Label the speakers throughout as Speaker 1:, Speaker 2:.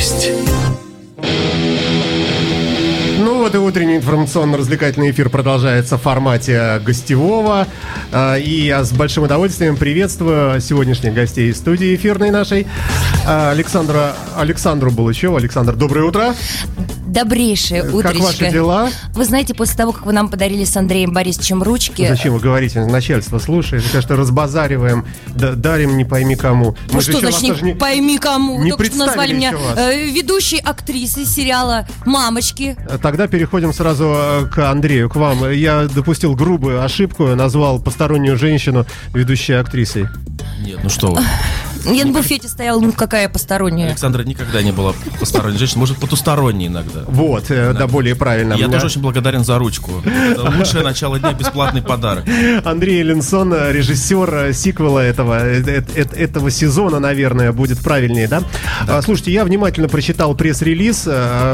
Speaker 1: гость.
Speaker 2: Ну вот и утренний информационно-развлекательный эфир продолжается в формате гостевого. А, И я с большим удовольствием приветствую сегодняшних гостей из студии эфирной нашей. А, Александра, Александру Булычеву. Александр, доброе утро.
Speaker 3: Добрейшее
Speaker 2: Как
Speaker 3: утречко.
Speaker 2: ваши дела?
Speaker 3: Вы знаете, после того, как вы нам подарили с Андреем Борисовичем ручки...
Speaker 2: Зачем вы говорите? Начальство слушает. Кажется, разбазариваем, да- дарим не пойми кому.
Speaker 3: Ну
Speaker 2: Мы
Speaker 3: что значит, не пойми кому?
Speaker 2: не
Speaker 3: Вы Только что назвали меня э, ведущей актрисой сериала «Мамочки».
Speaker 2: Тогда переходим сразу э, к Андрею, к вам. Я допустил грубую ошибку, назвал постороннюю женщину ведущей актрисой.
Speaker 4: Нет, ну что вы.
Speaker 3: Я на буфете стояла, ну какая посторонняя.
Speaker 4: Александра никогда не была посторонней женщиной, может, потусторонней иногда.
Speaker 2: Вот, э, да, более правильно.
Speaker 4: Я
Speaker 2: Да.
Speaker 4: тоже очень благодарен за ручку. Это лучшее начало дня, бесплатный подарок.
Speaker 2: Андрей Ленсон, режиссер э, сиквела этого, э, этого сезона, наверное, будет правильнее, да? А, Слушайте, я внимательно прочитал пресс-релиз,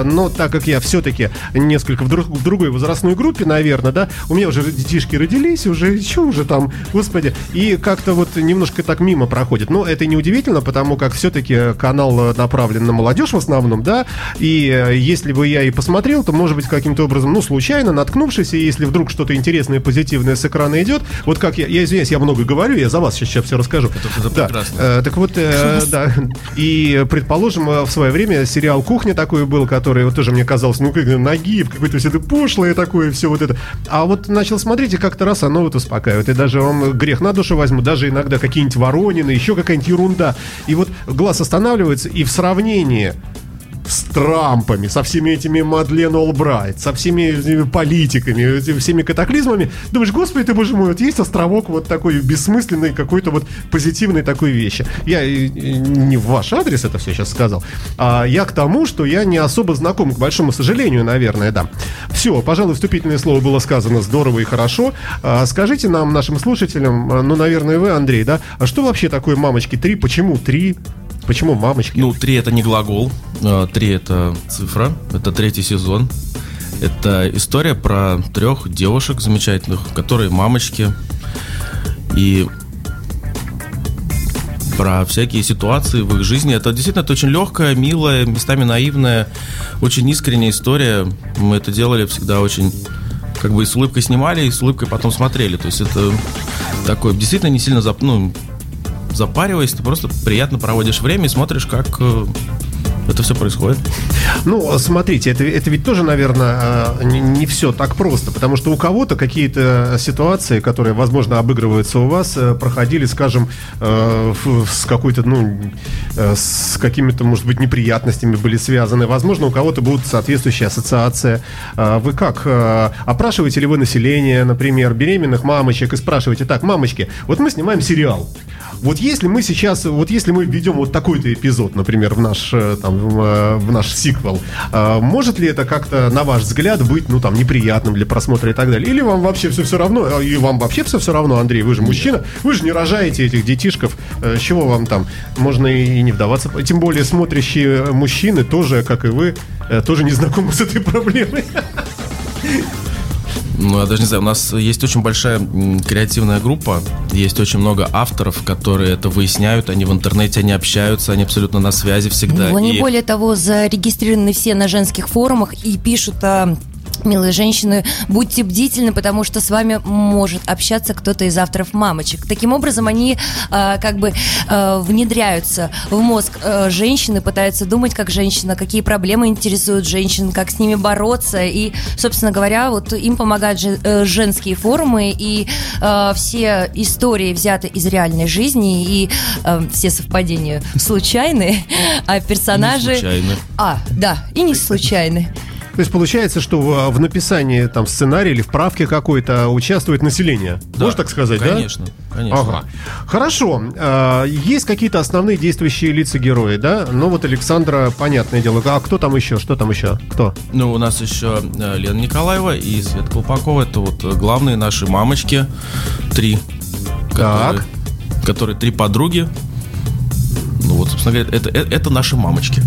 Speaker 2: но так как я все-таки несколько в, друг- в другой возрастной группе, наверное, да, у меня уже детишки родились, уже, что уже там, господи, и как-то вот немножко так мимо проходит. Но это не удивительно, потому как все-таки канал э, направлен на молодежь в основном, да, и э, если бы я и посмотрел, то, может быть, каким-то образом, ну, случайно, наткнувшись, и если вдруг что-то интересное, позитивное с экрана идет, вот как я, я извиняюсь, я много говорю, я за вас сейчас, все расскажу.
Speaker 4: это
Speaker 2: Да,
Speaker 4: прекрасно.
Speaker 2: э, так вот, э, да, и, предположим, э, в свое время сериал «Кухня» такой был, который вот тоже мне казалось, ну, как нагиб, какое-то все это пошлое такое, все вот это. А вот начал смотреть, и как-то раз оно вот успокаивает. И даже вам грех на душу возьму, даже иногда какие-нибудь Воронины, еще какая-нибудь ерунда. И вот глаз останавливается, и в сравнении с Трампами, со всеми этими Мадлен Олбрайт, со всеми этими политиками, этими всеми катаклизмами, думаешь, господи ты, боже мой, вот есть островок вот такой бессмысленной какой-то вот позитивной такой вещи. Я э, э, не в ваш адрес это все сейчас сказал, а я к тому, что я не особо знаком, к большому сожалению, наверное, да. Все, пожалуй, вступительное слово было сказано здорово и хорошо. А скажите нам, нашим слушателям, а, ну, наверное, вы, Андрей, да, а что вообще такое «Мамочки 3»? Почему 3? Почему «Мамочки»?
Speaker 4: Ну, три это не глагол, э, три это цифра, это третий сезон. Это история про трех девушек замечательных, которые мамочки. И про всякие ситуации в их жизни. Это действительно это очень легкая, милая, местами наивная, очень искренняя история. Мы это делали всегда очень как бы и с улыбкой снимали, и с улыбкой потом смотрели. То есть это такой действительно не сильно зап, ну, запариваясь, ты просто приятно проводишь время и смотришь, как э, это все происходит.
Speaker 2: Ну, смотрите, это, это ведь тоже, наверное, не, все так просто, потому что у кого-то какие-то ситуации, которые, возможно, обыгрываются у вас, э, проходили, скажем, э, с какой-то, ну, э, с какими-то, может быть, неприятностями были связаны. Возможно, у кого-то будут соответствующие ассоциации. Вы как? э, Опрашиваете ли вы население, например, беременных мамочек и спрашиваете, так, мамочки, вот мы снимаем сериал. Вот если мы сейчас, вот если мы введем вот такой-то эпизод, например, в наш, э, там, в, э, в наш сиквел, э, может ли это как-то, на ваш взгляд, быть, ну, там, неприятным для просмотра и так далее? Или вам вообще все все равно? И вам вообще все все равно, Андрей, вы же мужчина, вы же не рожаете этих детишков, Э, чего вам там? Можно и не вдаваться. Тем более смотрящие мужчины тоже, как и вы, тоже не знакомы с этой проблемой.
Speaker 4: Ну, я даже не знаю, у нас есть очень большая креативная группа, есть очень много авторов, которые это выясняют, они в интернете, они общаются, они абсолютно на связи всегда.
Speaker 3: Ну, они
Speaker 4: И-
Speaker 3: более того зарегистрированы все на женских форумах и пишут а, Милые женщины, будьте бдительны, потому что с вами может общаться кто-то из авторов мамочек. Таким образом, они а, как бы а, внедряются в мозг а, женщины, пытаются думать как женщина, какие проблемы интересуют женщин, как с ними бороться. И, собственно говоря, вот им помогают же- э, женские форумы и а, все истории взяты из реальной жизни и а, все совпадения случайные, а персонажи...
Speaker 4: Не случайны.
Speaker 3: А, да, и не случайны.
Speaker 2: То есть получается, что в, написании там сценария или в правке какой-то участвует население.
Speaker 4: Да,
Speaker 2: Можно так сказать, да?
Speaker 4: Конечно, конечно.
Speaker 2: Ага. Хорошо. А, Есть какие-то основные действующие лица герои, да? Ну вот Александра, понятное дело. А кто там еще? Что там еще? Кто?
Speaker 4: Ну, у нас еще э, Лена Николаева и Света Колпакова. Это вот главные наши мамочки. Три.
Speaker 2: Так.
Speaker 4: Которые, которые три подруги. Ну вот, собственно говоря, это, это, это наши мамочки.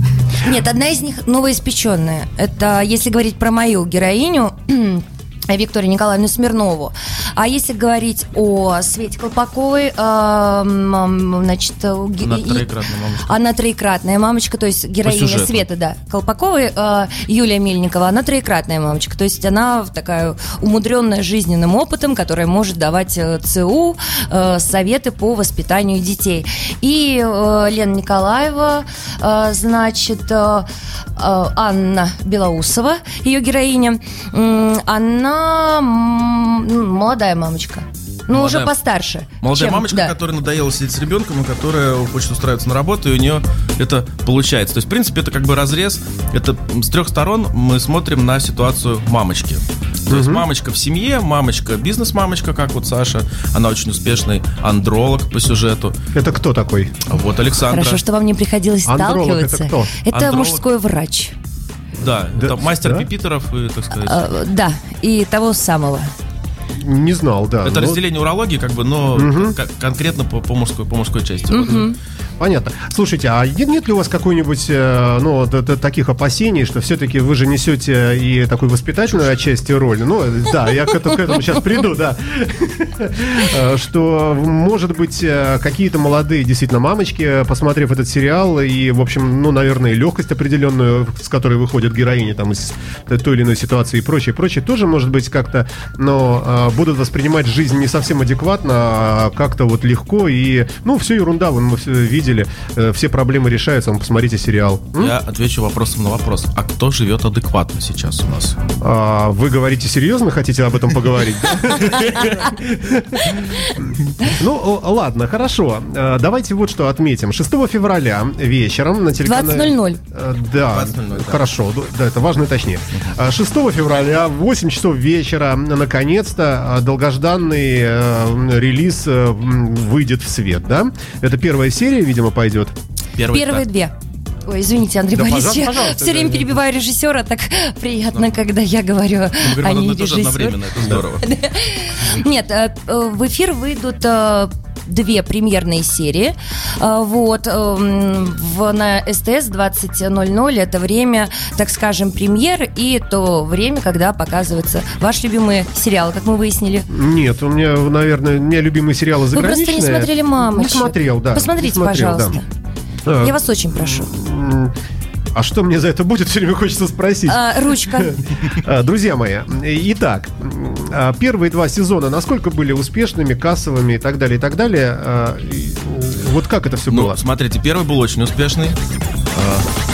Speaker 3: Нет, одна из них новоиспеченная. Это, если говорить про мою героиню, Викторию Николаевну Смирнову. А если говорить о Свете Колпаковой, э, значит,
Speaker 4: она троекратная мамочка.
Speaker 3: Она троекратная мамочка, то есть героиня Света, да, Колпаковой, э, Юлия Мельникова, она троекратная мамочка, то есть она такая умудренная жизненным опытом, которая может давать э, ЦУ э, советы по воспитанию детей. И э, Лена Николаева, э, значит, э, э Анна Белоусова, ее героиня, э, она молодая мамочка. Ну, молодая, уже постарше.
Speaker 4: Молодая чем, мамочка, да. которая надоела сидеть с ребенком, и которая хочет устраиваться на работу, и у нее это получается. То есть, в принципе, это как бы разрез. Это с трех сторон мы смотрим на ситуацию мамочки. То есть мамочка в семье, мамочка бизнес-мамочка, как вот Саша. Она очень успешный андролог по сюжету.
Speaker 2: Это кто такой?
Speaker 4: Вот Александр.
Speaker 3: Хорошо, что вам не приходилось андролог сталкиваться.
Speaker 2: Это кто?
Speaker 3: Это андролог. мужской врач.
Speaker 4: Да, да это мастер да? пипитеров, и, так сказать. А,
Speaker 3: да, и того самого.
Speaker 2: Не знал, да.
Speaker 4: Это но... разделение урологии, как бы, но угу. конкретно по, по, мужской, по мужской части.
Speaker 3: Угу.
Speaker 2: Понятно. Слушайте, а нет ли у вас какой-нибудь, э, ну, таких опасений, что все-таки вы же несете и такую воспитательную отчасти роль? Ну, да, я к этому, к этому сейчас приду, да. Э, что, может быть, э, какие-то молодые действительно мамочки, посмотрев этот сериал, и, в общем, ну, наверное, легкость определенную, с которой выходит героиня там из той или иной ситуации и прочее, прочее, тоже, может быть, как-то, но будут воспринимать жизнь не совсем адекватно, а как-то вот легко и, ну, все ерунда, мы все видели, э, все проблемы решаются, вы посмотрите сериал.
Speaker 4: Я отвечу вопросом на вопрос. А кто живет адекватно сейчас у нас?
Speaker 2: А, вы говорите серьезно, хотите об этом поговорить? Ну, ладно, хорошо. Э, давайте вот что отметим. 6 февраля вечером на телеканале...
Speaker 3: 20.00.
Speaker 2: Э, да, хорошо. Да, это важно и точнее. 6 февраля в 8 часов вечера наконец-то долгожданный релиз выйдет в свет, да? Это первая серия, видимо, пойдет.
Speaker 3: Первые, Первые две. Ой, извините, Андрей да, Борисович, я все время перебиваю режиссера, так приятно, ну, когда я говорю,
Speaker 4: ну, а не режиссер. одновременно, это здорово.
Speaker 3: Нет, э, в эфир выйдут э, две премьерные серии. Э, вот. В, на СТС 20.00 это время, так скажем, премьер и то время, когда показывается ваш любимый сериал, как мы выяснили.
Speaker 2: Нет, у меня, наверное, не любимые сериалы заграничные.
Speaker 3: Вы просто не смотрели «Мамочек».
Speaker 2: Не смотрел, да.
Speaker 3: Посмотрите,
Speaker 2: смотрел,
Speaker 3: пожалуйста. Да. Я вас очень прошу.
Speaker 2: А что мне за это будет, все время хочется спросить.
Speaker 3: А, ручка.
Speaker 2: А, друзья мои, итак, а, первые два сезона насколько были успешными, кассовыми и так далее, и так далее. А, вот как это все
Speaker 4: ну,
Speaker 2: было?
Speaker 4: Смотрите, первый был очень успешный.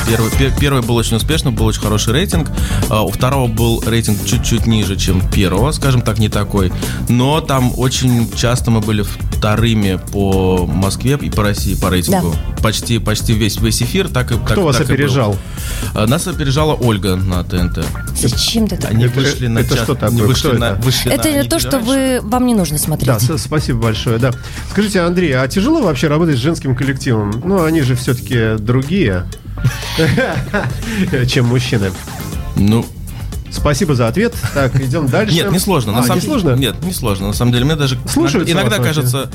Speaker 4: Первый, первый был очень успешным, был очень хороший рейтинг. У второго был рейтинг чуть-чуть ниже, чем первого, скажем так, не такой. Но там очень часто мы были вторыми по Москве и по России по рейтингу. Да. Почти, почти весь, весь эфир. Так,
Speaker 2: Кто
Speaker 4: так,
Speaker 2: вас
Speaker 4: так
Speaker 2: опережал?
Speaker 4: Нас опережала Ольга на ТНТ.
Speaker 3: Зачем ты
Speaker 4: так? Они это, вышли на
Speaker 2: это час, что такое?
Speaker 4: Вышли
Speaker 2: Кто
Speaker 4: на, это? Вышли
Speaker 3: это
Speaker 4: на
Speaker 3: то, что вы, вам не нужно смотреть.
Speaker 2: Да, спасибо большое. Да. Скажите, Андрей, а тяжело вообще работать с женским коллективом? Ну, они же все-таки другие. чем мужчины.
Speaker 4: Ну,
Speaker 2: Спасибо за ответ. Так, идем дальше.
Speaker 4: Нет, не сложно. На а, самом... не сложно? Нет, не сложно. На самом деле, мне даже
Speaker 2: Слушаются
Speaker 4: иногда кажется,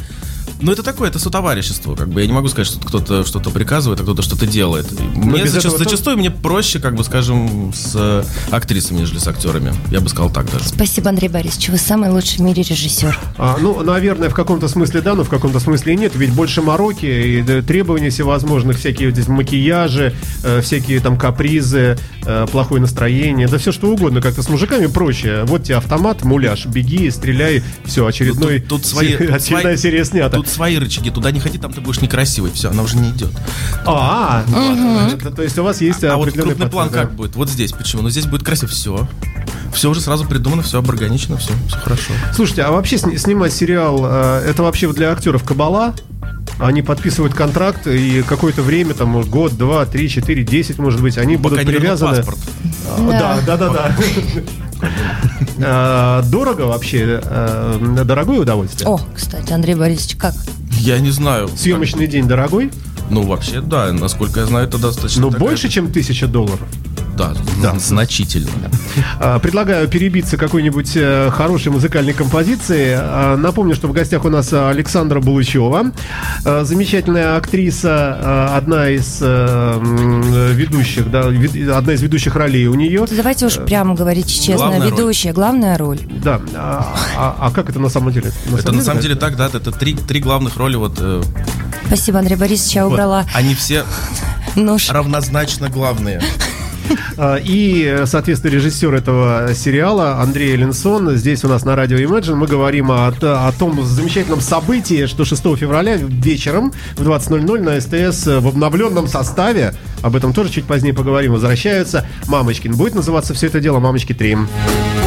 Speaker 4: ну, это такое, это сотоварищество. Как бы я не могу сказать, что кто-то что-то приказывает, а кто-то что-то делает. Мне зачастую, зачастую мне проще, как бы, скажем, с э, актрисами, нежели с актерами. Я бы сказал так даже.
Speaker 3: Спасибо, Андрей Борисович. Вы самый лучший в мире режиссер.
Speaker 2: А, ну, наверное, в каком-то смысле да, но в каком-то смысле и нет. Ведь больше мороки и требования всевозможных, всякие здесь макияжи, э, всякие там капризы, э, плохое настроение, да все что угодно. Как-то с мужиками проще. Вот тебе автомат, муляж, беги, стреляй, все, очередной,
Speaker 4: ну, тут, тут свои,
Speaker 2: очередная свои, серия снята.
Speaker 4: Тут свои рычаги, туда не ходи, там ты будешь некрасивый, все, она уже не идет.
Speaker 2: А, то есть у вас есть
Speaker 4: А вот крупный план как будет? Вот здесь почему? Ну здесь будет красиво, все. Все уже сразу придумано, все органично, все, все хорошо.
Speaker 2: Слушайте, а вообще снимать сериал, э, это вообще для актеров кабала? Они подписывают контракт, и какое-то время, там, год, два, три, четыре, десять, может быть, они будут привязаны. Паспорт. Да, да, да, да. А, дорого вообще? Э, дорогое удовольствие?
Speaker 3: О, кстати, Андрей Борисович, как?
Speaker 4: Я не знаю.
Speaker 2: Съемочный день дорогой?
Speaker 4: Ну, вообще, да. Насколько я знаю, это достаточно.
Speaker 2: Ну, больше, чем тысяча долларов?
Speaker 4: Да,
Speaker 2: Да.
Speaker 4: значительно.
Speaker 2: А, Предлагаю перебиться какой-нибудь э, хорошей музыкальной композицией. А, Напомню, что в гостях у нас Александра Булычева, э, замечательная актриса, э, одна из ведущих, да, одна из ведущих ролей у нее.
Speaker 3: Давайте уж прямо говорить честно.
Speaker 4: Главная роль.
Speaker 3: Ведущая, главная роль.
Speaker 2: Да. А, а- а как это на самом деле?
Speaker 4: Это на самом деле так, да, это три, три главных роли, вот,
Speaker 3: Спасибо, Андрей Борисович, я
Speaker 4: вот,
Speaker 3: убрала
Speaker 4: они все
Speaker 3: нож.
Speaker 4: равнозначно главные.
Speaker 2: А, И, соответственно, режиссер этого сериала Андрей Ленсон здесь у нас на радио Imagine. Мы говорим о, о том замечательном событии, что 6 февраля вечером в 20.00 на СТС в обновленном составе, об этом тоже чуть позднее поговорим, возвращаются «Мамочкин». Будет называться все это дело «Мамочки 3».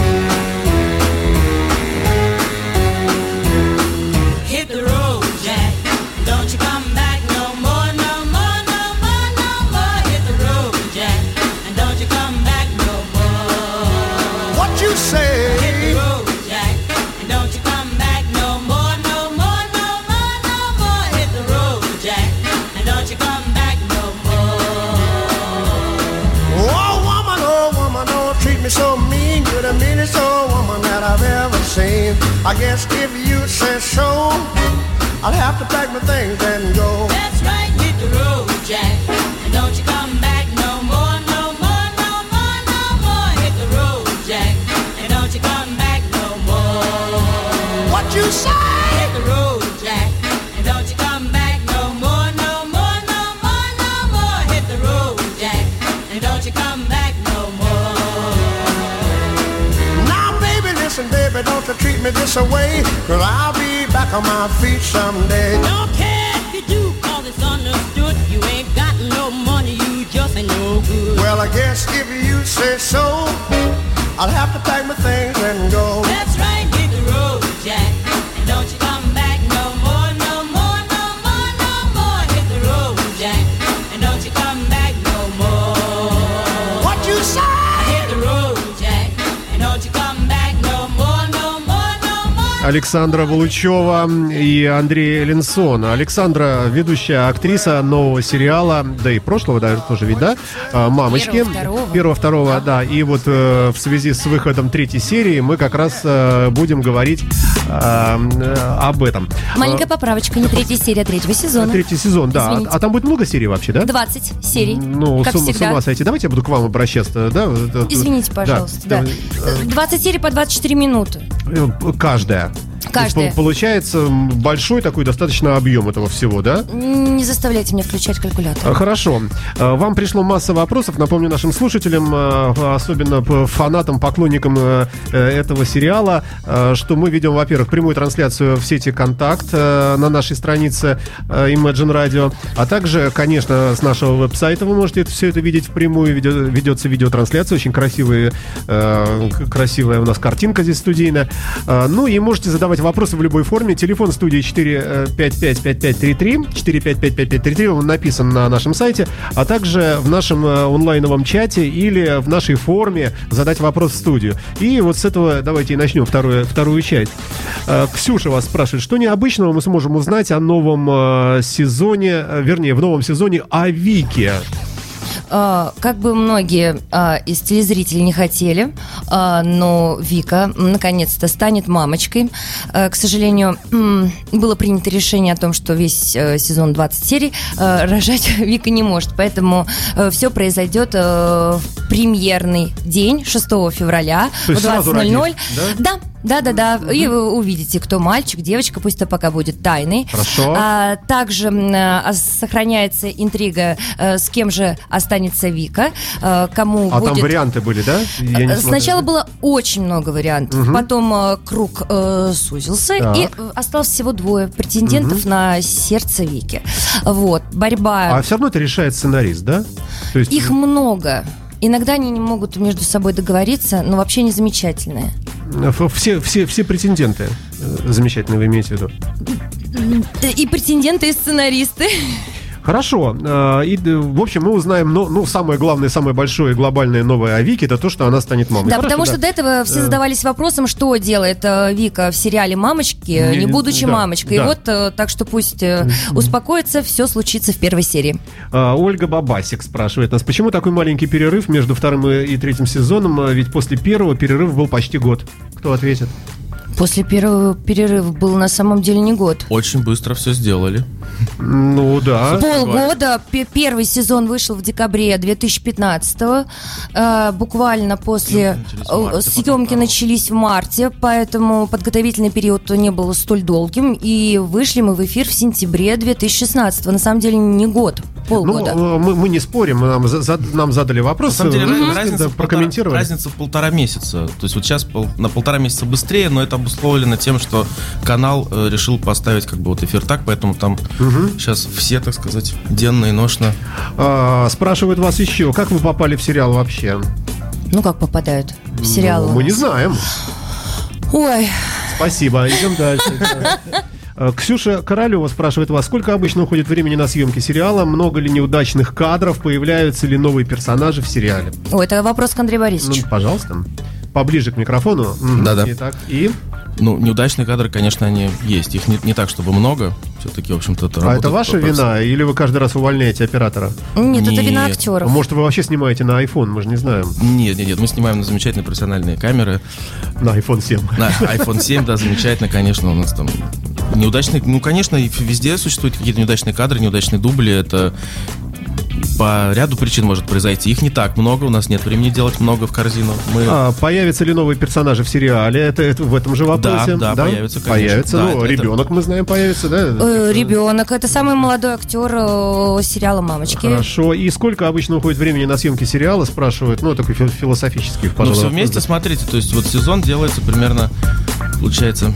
Speaker 5: On my feet someday.
Speaker 2: Александра Булычева и Андрей Ленсон. Александра ведущая актриса нового сериала, да и прошлого даже тоже ведь, да? А, «Мамочки».
Speaker 3: Первого, второго.
Speaker 2: Второго, да. И вот э, в связи с выходом третьей серии мы как раз э, будем говорить э, э, об этом.
Speaker 3: Маленькая поправочка, не третья серия, а третьего
Speaker 2: Э,
Speaker 3: сезона.
Speaker 2: Третий сезон, да. А,
Speaker 3: Извините.
Speaker 2: а там будет много серий вообще, да?
Speaker 3: 20 серий,
Speaker 2: Ну,
Speaker 3: как
Speaker 2: с, ума- с
Speaker 3: всегда.
Speaker 2: ума сойти. Давайте я буду к вам обращаться, да?
Speaker 3: Извините,
Speaker 2: да,
Speaker 3: пожалуйста, да.
Speaker 2: да.
Speaker 3: 20 серий по 24 минуты.
Speaker 2: Э, Каждая. Есть, получается большой такой достаточно объем этого всего, да?
Speaker 3: Не заставляйте меня включать калькулятор.
Speaker 2: А, Хорошо. А, Вам пришло масса вопросов. Напомню нашим слушателям, а, особенно фанатам, поклонникам э, э, этого сериала, что мы ведем, во-первых, прямую трансляцию в сети «Контакт» э, на нашей странице Imagine Radio, а также, конечно, с нашего веб-сайта вы можете все это видеть впрямую. Ведется видеотрансляция, очень красивые, э, к- красивая у нас картинка здесь студийная. Ну и можете задавать вопросы в любой форме. Телефон студии 455-5533, 455-5533, он написан на нашем сайте, а также в нашем э, онлайновом чате или в нашей форме задать вопрос в студию. И вот с этого давайте и начнем вторую, вторую часть. Э, Ксюша вас спрашивает, что необычного мы сможем узнать о новом э, сезоне, э, вернее, в новом сезоне о Вике.
Speaker 3: А, Как бы многие а, из телезрителей не хотели, а, но Вика наконец-то станет мамочкой. К сожалению, было принято решение о том, что весь э, сезон 20 серий э, рожать Вика не может. Поэтому все произойдет э, в премьерный день 6 февраля в
Speaker 2: сразу
Speaker 3: 20.00.
Speaker 2: родит,
Speaker 3: Да, да, да, да. И вы увидите, кто мальчик, девочка, пусть это пока будет тайной.
Speaker 2: Хорошо.
Speaker 3: А, также м, а, сохраняется интрига, э, с кем же останется Вика, э, кому
Speaker 2: А
Speaker 3: будет...
Speaker 2: там варианты были, да? Я не
Speaker 3: Э. Сначала было очень много вариантов, потом э, круг э, сузился,
Speaker 2: Так.
Speaker 3: и э, осталось всего двое претендентов на сердце Вики. Вот, борьба.
Speaker 2: А все равно это решает сценарист, да? То есть
Speaker 3: Их много. Иногда они не могут между собой договориться, но вообще не замечательные.
Speaker 2: Ф- Все, все, все претенденты. э, Замечательно, вы имеете в виду.
Speaker 3: Э, И претенденты, и сценаристы.
Speaker 2: Хорошо. э, И, д- в общем, мы узнаем, ну, ну, самое главное, самое большое и глобальное новое о Вике, это то, что она станет мамой.
Speaker 3: Да,
Speaker 2: Хорошо,
Speaker 3: потому
Speaker 2: да.
Speaker 3: что до этого все задавались вопросом, что делает э, Вика в сериале «Мамочки»,
Speaker 2: Не-
Speaker 3: не будучи
Speaker 2: да,
Speaker 3: мамочкой.
Speaker 2: да.
Speaker 3: И вот, э, так что пусть э, успокоится, все случится в первой серии.
Speaker 2: Ольга Бабасик спрашивает нас, почему такой маленький перерыв между вторым и третьим сезоном, ведь после первого перерыв был почти год. Кто ответит?
Speaker 3: После первого перерыва был на самом деле не год.
Speaker 4: Очень быстро все сделали.
Speaker 2: Ну да.
Speaker 3: Полгода. Первый сезон вышел в декабре 2015 э, Буквально после
Speaker 4: Съемки начались в марте,
Speaker 3: э, начались в марте, поэтому подготовительный период не был столь долгим. И вышли мы в эфир в сентябре 2016 На самом деле не год,
Speaker 2: Ну,
Speaker 3: полгода.
Speaker 2: э, мы, мы не спорим, нам, за- нам задали вопрос.
Speaker 4: На самом деле
Speaker 2: э,
Speaker 4: разница,
Speaker 2: да,
Speaker 4: разница в полтора,
Speaker 2: прокомментировали.
Speaker 4: разница в полтора месяца. То есть вот сейчас пол- на полтора месяца быстрее, но это обусловлено тем, что канал э, решил поставить как бы вот эфир так, поэтому там сейчас все, так сказать, денно и ношно.
Speaker 2: А, спрашивают вас еще, как вы попали в сериал вообще?
Speaker 3: Ну как попадают в сериал?
Speaker 2: Ну, мы не знаем.
Speaker 3: Ой,
Speaker 2: Спасибо, идем дальше. Э, Ксюша Королева спрашивает вас, сколько обычно уходит времени на съемки сериала, много ли неудачных кадров, появляются ли новые персонажи в сериале?
Speaker 3: Ой, это вопрос к Андрею
Speaker 2: Ну,
Speaker 3: Борисовичу.
Speaker 2: пожалуйста, поближе к микрофону.
Speaker 4: Да-да.
Speaker 2: Итак, и
Speaker 4: Ну, неудачные кадры, конечно, они есть. Их не, не так, чтобы много. Все-таки, в общем-то, это
Speaker 2: а это ваша вина, или вы каждый раз увольняете оператора?
Speaker 3: Нет, это вина
Speaker 4: Нет.
Speaker 3: актеров.
Speaker 2: Может, вы вообще снимаете на iPhone, мы же не знаем.
Speaker 4: Нет, нет, нет, мы снимаем на замечательные профессиональные камеры.
Speaker 2: На iPhone 7.
Speaker 4: На iPhone 7, да, замечательно, конечно, у нас там неудачные, ну, конечно, везде существуют какие-то неудачные кадры, неудачные дубли, это по ряду причин может произойти. Их не так много, у нас нет времени делать много в корзину. Мы
Speaker 2: А, появятся ли новые персонажи в сериале? Это, это в этом же вопросе?
Speaker 4: да, появятся, конечно.
Speaker 2: Появится.
Speaker 4: Да,
Speaker 2: ну,
Speaker 4: это- это-
Speaker 2: ребенок, мы знаем, появится, да?
Speaker 3: Э, Ребенок. Это самый молодой актер э, сериала «Мамочки».
Speaker 2: Хорошо. И сколько обычно уходит времени на съемки сериала, спрашивают, ну, такой фил- философический,
Speaker 4: Ну,
Speaker 2: пожалуй,
Speaker 4: все
Speaker 2: вопрос.
Speaker 4: вместе, смотрите, то есть вот сезон делается примерно, получается,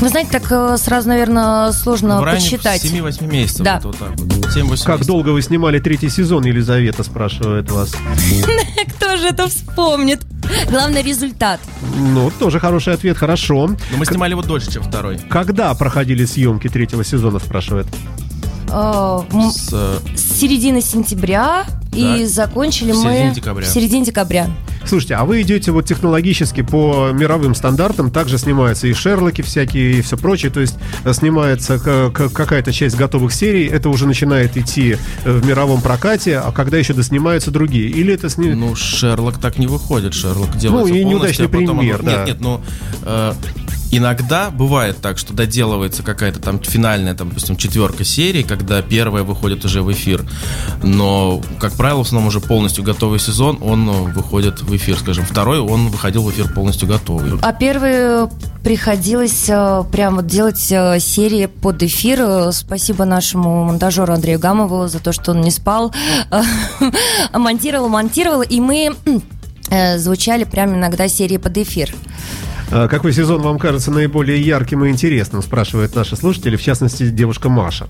Speaker 3: Вы знаете, так э, сразу, наверное, сложно
Speaker 4: в районе
Speaker 3: подсчитать.
Speaker 4: 7-8 месяцев.
Speaker 3: Да.
Speaker 4: Вот, вот так вот. 7-8
Speaker 2: Как
Speaker 4: месяцев.
Speaker 2: долго вы снимали третий сезон, Елизавета спрашивает вас.
Speaker 3: Кто же это вспомнит? Главный результат.
Speaker 2: Ну, тоже хороший ответ, хорошо.
Speaker 4: Но мы снимали его дольше, чем второй.
Speaker 2: Когда проходили съемки третьего сезона, спрашивает.
Speaker 3: Э,
Speaker 4: С, э,
Speaker 3: С середины сентября и
Speaker 4: Да.
Speaker 3: закончили
Speaker 4: В
Speaker 3: мы
Speaker 4: середине декабря.
Speaker 3: в середине декабря.
Speaker 2: Слушайте, а вы идете вот технологически по мировым стандартам, также снимаются и Шерлоки всякие, и все прочее, то есть э, снимается какая-то часть готовых серий, это уже начинает идти в мировом прокате, а когда еще доснимаются другие? Или это сни...
Speaker 4: Ну, Шерлок так не выходит. Шерлок делается
Speaker 2: и
Speaker 4: полностью,
Speaker 2: неудачный
Speaker 4: а потом
Speaker 2: пример,
Speaker 4: оно-
Speaker 2: да.
Speaker 4: Нет, нет, ну... э, Иногда бывает так, что доделывается какая-то там финальная, там, допустим, четверка серий, когда первая выходит уже в эфир. Но, как правило, в основном уже полностью готовый сезон, он э, выходит в эфир, скажем. Второй, он выходил в эфир полностью готовый.
Speaker 3: А первый приходилось э, прям вот делать э, серии под эфир. Э, Спасибо нашему монтажеру Андрею Гамову за то, что он не спал. Монтировал, монтировал, и мы э, звучали прям иногда серии под эфир.
Speaker 2: А Какой сезон вам кажется наиболее ярким и интересным, спрашивают наши слушатели, в частности, девушка Маша.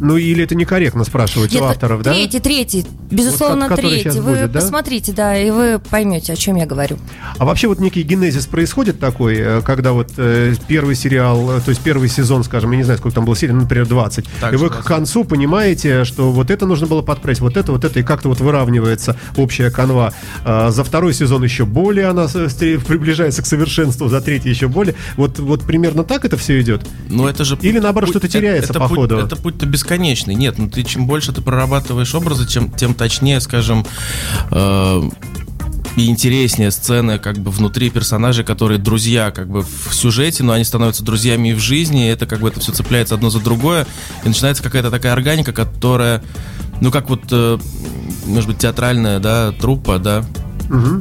Speaker 2: Ну, или это некорректно спрашивать
Speaker 3: Нет,
Speaker 2: у авторов, да?
Speaker 3: Третий, третий, безусловно,
Speaker 2: Вот
Speaker 3: третий. Вы
Speaker 2: будет, да?
Speaker 3: посмотрите, да, и вы поймете, о чем я говорю.
Speaker 2: А вообще вот некий генезис происходит такой, э, когда вот э, первый сериал, э, то есть первый сезон, скажем, я не знаю, сколько там было серий, ну, например, 20,
Speaker 4: Так
Speaker 2: и вы к
Speaker 4: 20.
Speaker 2: концу понимаете, что вот это нужно было подправить, вот это, вот это, и как-то вот выравнивается общая канва. А за второй сезон еще более она приближается к совершенству, за третий еще более. Вот, вот примерно так это все идет?
Speaker 4: Но это же...
Speaker 2: Или, наоборот, что-то теряется
Speaker 4: это,
Speaker 2: по
Speaker 4: путь-
Speaker 2: ходу?
Speaker 4: Это путь-то бесконечный. Нет, ну ты чем больше ты прорабатываешь образы, чем, тем точнее, скажем, э, и интереснее сцены как бы внутри персонажей, которые друзья как бы в сюжете, но они становятся друзьями и в жизни, и это как бы это все цепляется одно за другое, и начинается какая-то такая органика, которая, ну как вот, э, может быть, театральная, да, труппа, да,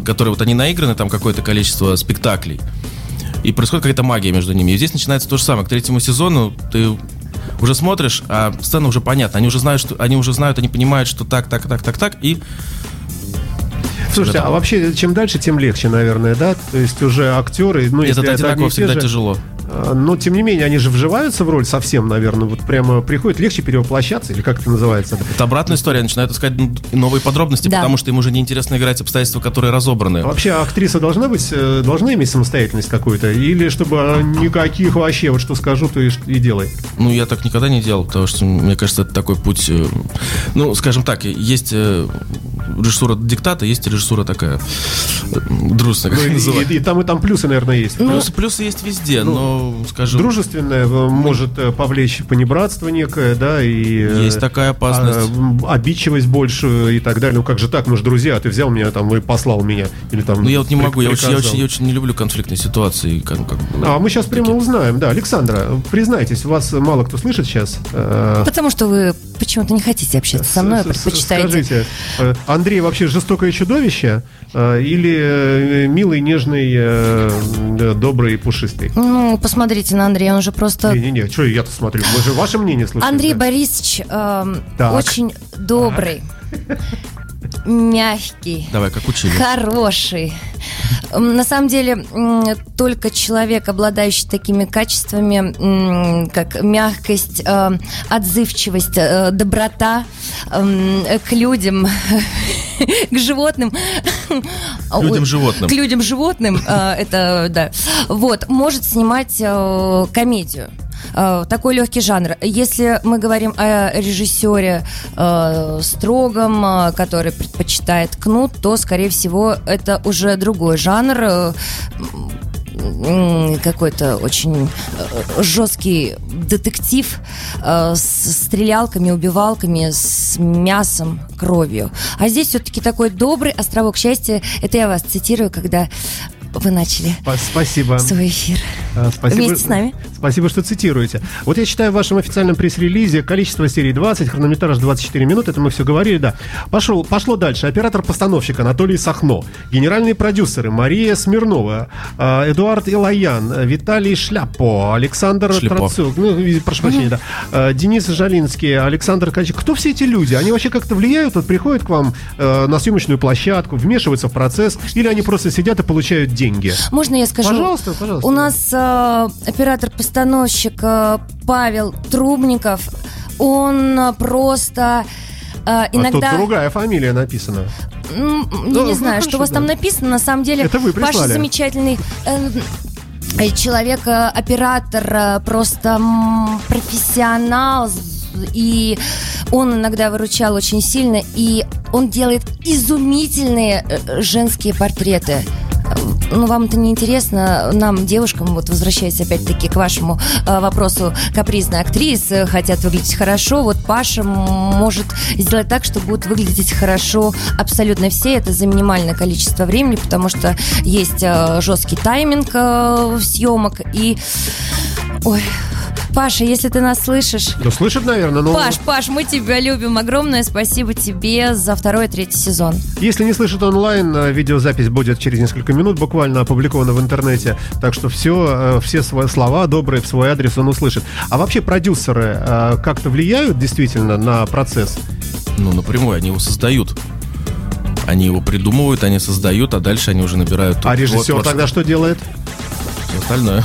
Speaker 4: которые вот они наиграны, там какое-то количество спектаклей, и происходит какая-то магия между ними. И здесь начинается то же самое. К третьему сезону ты уже смотришь, а сцена уже понятна. Они уже знают, что они уже знают, они понимают, что так, так, так, так, так, и
Speaker 2: Слушайте, а вообще, чем дальше, тем легче, наверное, да? То есть уже актеры, ну,
Speaker 4: это
Speaker 2: если это
Speaker 4: одинаково всегда
Speaker 2: же,
Speaker 4: тяжело.
Speaker 2: Э, Но, тем не менее, они же вживаются в роль совсем, наверное. Вот прямо приходит легче перевоплощаться, или как это называется?
Speaker 4: Это обратная история, начинают искать ну, новые подробности,
Speaker 3: Да.
Speaker 4: потому что им уже неинтересно играть обстоятельства, которые разобраны.
Speaker 2: Вообще актриса должна быть, э, должна иметь самостоятельность какую-то? Или чтобы никаких вообще, вот что скажу, то и, и делай?
Speaker 4: Ну, я так никогда не делал, потому что, мне кажется, это такой путь... э, Ну, скажем так, есть режиссура диктата, есть режиссура такая дружественная, как
Speaker 2: Ну, и,
Speaker 4: называют.
Speaker 2: и- и там, и там плюсы, наверное, есть.
Speaker 4: Плюсы, плюсы есть везде, но, скажем,
Speaker 2: Дружественное э, может э, повлечь понебратство некое, да, и... э,
Speaker 4: Есть такая опасность.
Speaker 2: а, обидчивость больше и так далее. Ну как же так, мы же друзья, а ты взял меня там и послал меня. Или там...
Speaker 4: ну, я вот не могу, я очень, я, очень, я очень не люблю конфликтные ситуации. Как, как
Speaker 2: А мы сейчас прямо узнаем. Да, Александра, признайтесь, вас мало кто слышит сейчас.
Speaker 3: Потому что вы почему-то не хотите общаться со мной, а предпочитаете.
Speaker 2: Скажите, Андрей вообще жестокое чудовище или милый, нежный, добрый, пушистый?
Speaker 3: Ну, посмотрите на Андрея, он же просто...
Speaker 2: Не-не-не, что я-то смотрю? Мы же ваше мнение слышим.
Speaker 3: Андрей? Борисович
Speaker 2: Так.
Speaker 3: очень добрый, мягкий.
Speaker 4: Давай, как учили.
Speaker 3: Хороший. На самом деле, только человек, обладающий такими качествами, как мягкость, э, отзывчивость, э, доброта м, э, к людям, к животным.
Speaker 4: К людям-животным.
Speaker 3: К людям-животным, э, это, да. Вот, может снимать комедию. Э, Такой легкий жанр. Если мы говорим о режиссере э, строгом, э, который предпочитает кнут, то, скорее всего, это уже другой жанр. э, какой-то очень жесткий детектив с стрелялками, убивалками, с мясом, кровью. А здесь все-таки такой добрый островок счастья. Это я вас цитирую, когда вы начали
Speaker 2: Спа- Спасибо.
Speaker 3: свой эфир.
Speaker 2: Спасибо,
Speaker 3: Вместе с нами.
Speaker 2: Спасибо, что цитируете. Вот я читаю в вашем официальном пресс-релизе количество серий 20, хронометраж 24 минуты, это мы все говорили, да. Пошел, пошло дальше. Оператор-постановщик Анатолий Сахно, генеральные продюсеры Мария Смирнова, э, Эдуард Илаян, э, Виталий Шляпо, Александр
Speaker 4: Шлепо.
Speaker 2: Ну, прошу прощения, да, э, Денис Жалинский, Александр Качик. Кто все эти люди? Они вообще как-то влияют, вот приходят к вам э, на съемочную площадку, вмешиваются в процесс, или они просто сидят и получают деньги?
Speaker 3: Можно я скажу?
Speaker 2: Пожалуйста, пожалуйста.
Speaker 3: У нас э, оператор-постановщик э, Павел Трубников, он э, просто э,
Speaker 2: А
Speaker 3: иногда...
Speaker 2: тут другая фамилия написана. Ну,
Speaker 3: не знаю,
Speaker 2: хорошо,
Speaker 3: что у вас
Speaker 2: да.
Speaker 3: там написано. На самом деле,
Speaker 2: Это вы
Speaker 3: Паша
Speaker 2: прислали.
Speaker 3: замечательный э, э, человек, оператор, просто профессионал. И он иногда выручал очень сильно. И он делает изумительные женские портреты. Ну, вам это не интересно, нам, девушкам, вот возвращаясь опять-таки к вашему э, вопросу, капризные актрисы хотят выглядеть хорошо, вот Паша может сделать так, что будут выглядеть хорошо абсолютно все, это за минимальное количество времени, потому что есть э, жесткий тайминг э, съемок, и... Ой, Паша, если ты нас слышишь...
Speaker 2: Ну, слышит, наверное, но...
Speaker 3: Паш, Паш, мы тебя любим. Огромное спасибо тебе за второй и третий сезон.
Speaker 2: Если не слышит онлайн, э, видеозапись будет через несколько минут буквально опубликована в интернете. Так что все, все свои слова добрые в свой адрес он услышит. А вообще продюсеры э, как-то влияют действительно на процесс?
Speaker 4: Ну, напрямую, они его создают. Они его придумывают, они создают, а дальше они уже набирают...
Speaker 2: А режиссер
Speaker 4: вот
Speaker 2: тогда что делает?
Speaker 4: всё остальное.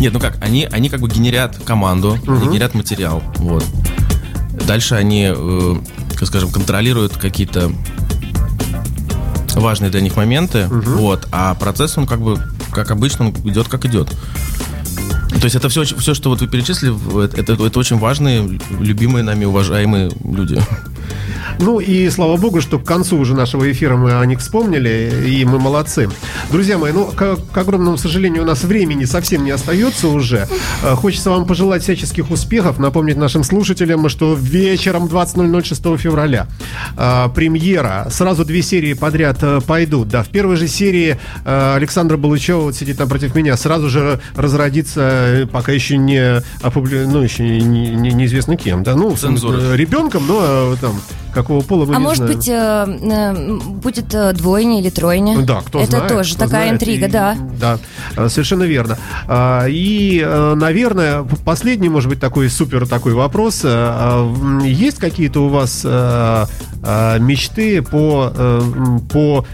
Speaker 4: Нет, ну как, они, они как бы генерят команду, они генерят материал, вот. Дальше они, э, скажем, контролируют какие-то важные для них моменты, вот, а процесс, он как бы, как обычно, он идет как идет. То есть это все, все, что вот вы перечислили, это, это очень важные, любимые нами, уважаемые люди.
Speaker 2: Ну и слава богу, что к концу уже нашего эфира мы о них вспомнили, и мы молодцы. Друзья мои, ну, к, к огромному сожалению, у нас времени совсем не остается уже. Э, Хочется вам пожелать всяческих успехов, напомнить нашим слушателям, что вечером 20.00 6 февраля э, премьера. Сразу две серии подряд э, пойдут. Да, в первой же серии э, Александра Балычева вот сидит напротив меня. Сразу же разродится, э, пока еще не опубли... ну, еще не, не- неизвестно кем, да, ну,
Speaker 4: Цензура.
Speaker 2: ребенком, но э, там какого пола мы
Speaker 3: а
Speaker 2: не
Speaker 3: может
Speaker 2: знаем.
Speaker 3: быть, э, э, будет э, двойня или тройня?
Speaker 2: Да, кто
Speaker 3: Это
Speaker 2: знает.
Speaker 3: тоже
Speaker 2: кто
Speaker 3: такая
Speaker 2: знает.
Speaker 3: интрига,
Speaker 2: И-
Speaker 3: да.
Speaker 2: Да, э, совершенно верно. А, И, э, наверное, последний, может быть, такой супер такой вопрос. Э, а, Есть какие-то у вас мечты по, по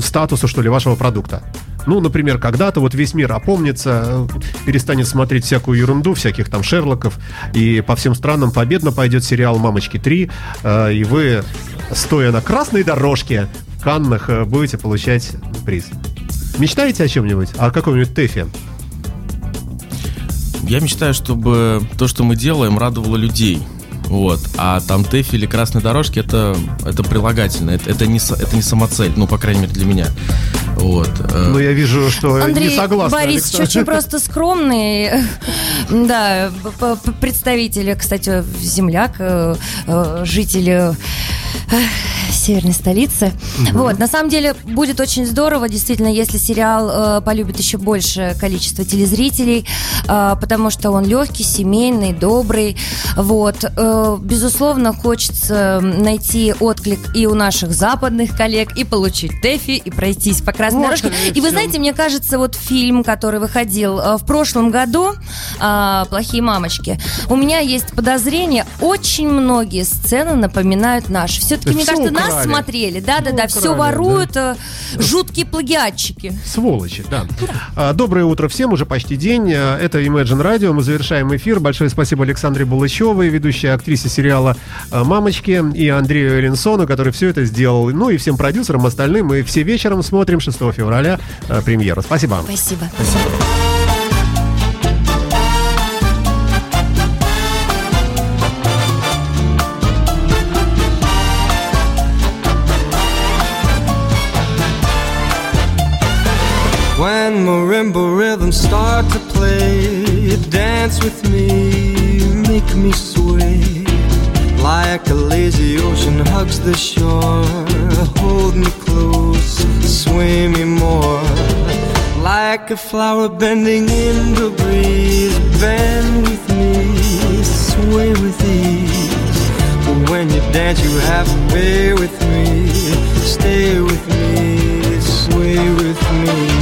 Speaker 2: статусу, что ли, вашего продукта? Ну, например, когда-то вот весь мир опомнится, перестанет смотреть всякую ерунду, всяких там Шерлоков, и по всем странам победно пойдет сериал «Мамочки 3», э, и вы, стоя на красной дорожке в Каннах, э, будете получать приз. Мечтаете о чем-нибудь? О каком-нибудь ТЭФе?
Speaker 4: Я мечтаю, чтобы то, что мы делаем, радовало людей. Вот. А там ТЭФ или красные дорожки это, это прилагательно. Это, это, не, это не самоцель, ну, по крайней мере, для меня. Вот. э,
Speaker 2: Ну, я вижу, что
Speaker 3: Андрей
Speaker 2: не согласны.
Speaker 3: Борисович
Speaker 2: Александр.
Speaker 3: очень просто скромный. Да, п- п- представитель, кстати, земляк, э, э, житель э, северной столицы. Вот, на самом деле будет очень здорово, действительно, если сериал э, полюбит еще большее количество телезрителей, э, потому что он легкий, семейный, добрый. Вот, Э, безусловно, хочется найти отклик и у наших западных коллег, и получить ТЭФИ, и пройтись по красной
Speaker 2: Вот,
Speaker 3: дорожке. И вы знаете, мне кажется, вот фильм, который выходил э, в прошлом году, а, «Плохие мамочки», у меня есть подозрение, очень многие сцены напоминают наши. Все-таки, мне кажется, нас
Speaker 2: украли.
Speaker 3: смотрели. Да-да-да,
Speaker 2: Всё
Speaker 3: все воруют, э, жуткие плагиатчики.
Speaker 2: Сволочи, да. А, Доброе утро всем, уже почти день. А, Это Imagine Radio, мы завершаем эфир. Большое спасибо Александре Булычевой, ведущей актрисе сериала а, «Мамочки», и Андрею Эленсону, который все это сделал. Ну и всем продюсерам остальным. Мы все вечером смотрим 6 февраля премьеру. Спасибо. вам.
Speaker 3: Спасибо.
Speaker 6: When marimba rhythms start to play, dance with me, make me sway. Like a lazy ocean hugs the shore, hold me close, sway me more. Like a flower bending in the breeze, bend with me, sway with ease. But when you dance, you have to pay with me, stay with me, sway with me.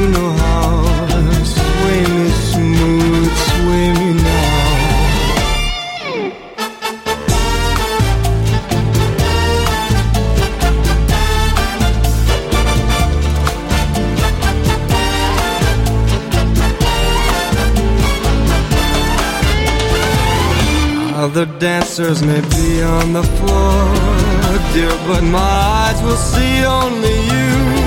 Speaker 6: answers may be on the floor, dear, but my eyes will see only you.